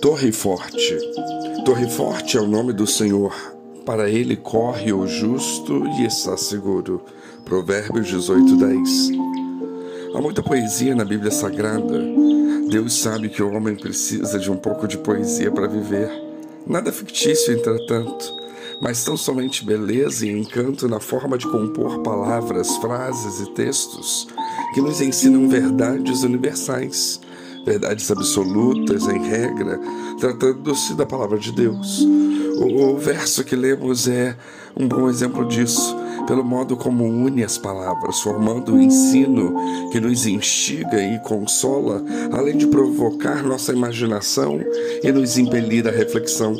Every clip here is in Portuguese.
Torre Forte. Torre Forte é o nome do Senhor. Para ele corre o justo e está seguro. Provérbios 18, 10. Há muita poesia na Bíblia Sagrada. Deus sabe que o homem precisa de um pouco de poesia para viver. Nada fictício, entretanto, mas tão somente beleza e encanto na forma de compor palavras, frases e textos que nos ensinam verdades universais verdades absolutas, em regra, tratando-se da palavra de Deus. O, o verso que lemos é um bom exemplo disso, pelo modo como une as palavras, formando o ensino que nos instiga e consola, além de provocar nossa imaginação e nos impelir à reflexão.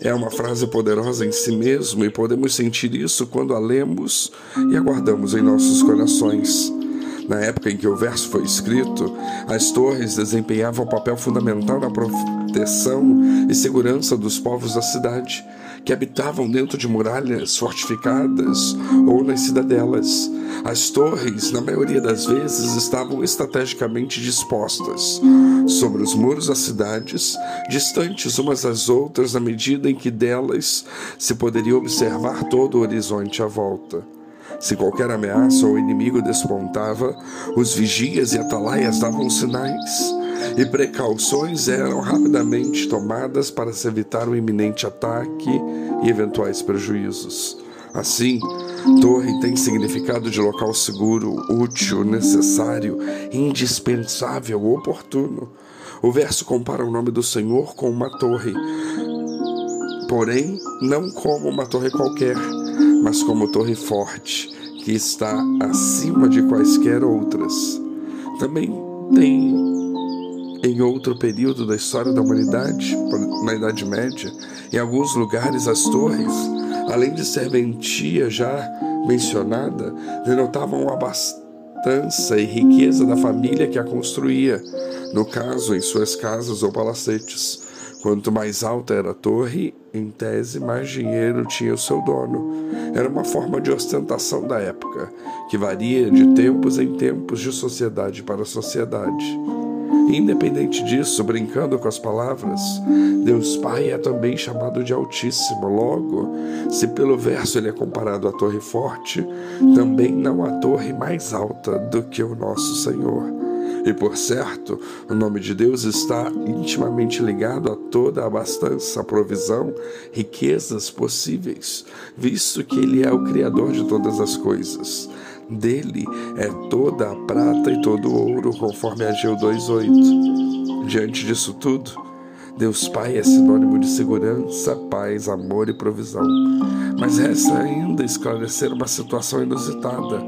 É uma frase poderosa em si mesmo e podemos sentir isso quando a lemos e aguardamos em nossos corações. Na época em que o verso foi escrito, as torres desempenhavam um papel fundamental na proteção e segurança dos povos da cidade, que habitavam dentro de muralhas fortificadas ou nas cidadelas. As torres, na maioria das vezes, estavam estrategicamente dispostas sobre os muros das cidades, distantes umas das outras na medida em que delas se poderia observar todo o horizonte à volta. Se qualquer ameaça ou inimigo despontava, os vigias e atalaias davam sinais, e precauções eram rapidamente tomadas para se evitar o iminente ataque e eventuais prejuízos. Assim, torre tem significado de local seguro, útil, necessário, indispensável, oportuno. O verso compara o nome do Senhor com uma torre, porém não como uma torre qualquer, mas como torre forte, que está acima de quaisquer outras. Também tem, em outro período da história da humanidade, na Idade Média, em alguns lugares as torres, além de serventia já mencionada, denotavam a abastança e riqueza da família que a construía, no caso, em suas casas ou palacetes. Quanto mais alta era a torre, em tese, mais dinheiro tinha o seu dono. Era uma forma de ostentação da época, que varia de tempos em tempos, de sociedade para sociedade. Independente disso, brincando com as palavras, Deus Pai é também chamado de Altíssimo. Logo, se pelo verso ele é comparado à torre forte, também não há torre mais alta do que o nosso Senhor. E por certo, o nome de Deus está intimamente ligado a toda a abastança, a provisão, riquezas possíveis, visto que Ele é o Criador de todas as coisas. Dele é toda a prata e todo o ouro, conforme Ageu 2,8. Diante disso tudo, Deus Pai é sinônimo de segurança, paz, amor e provisão. Mas resta ainda esclarecer uma situação inusitada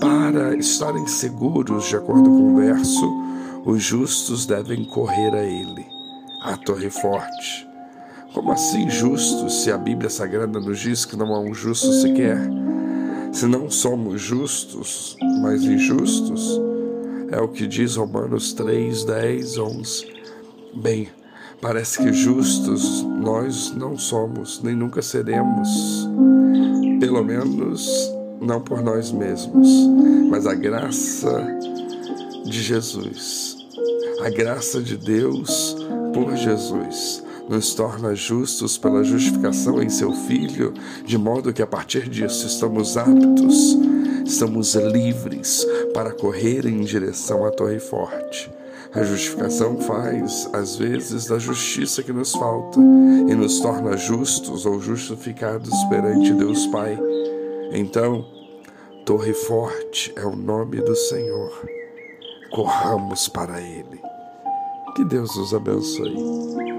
para estarem seguros, de acordo com o verso, os justos devem correr a ele, a torre forte. Como assim justos, se a Bíblia Sagrada nos diz que não há um justo sequer? Se não somos justos, mas injustos? É o que diz Romanos 3, 10, 11. Bem, parece que justos nós não somos, nem nunca seremos. Pelo menos não por nós mesmos, mas a graça de Jesus. A graça de Deus por Jesus nos torna justos pela justificação em seu Filho, de modo que a partir disso estamos aptos, estamos livres para correr em direção à Torre Forte. A justificação faz, às vezes, da justiça que nos falta e nos torna justos ou justificados perante Deus Pai. Então, Torre Forte é o nome do Senhor. Corramos para Ele. Que Deus os abençoe.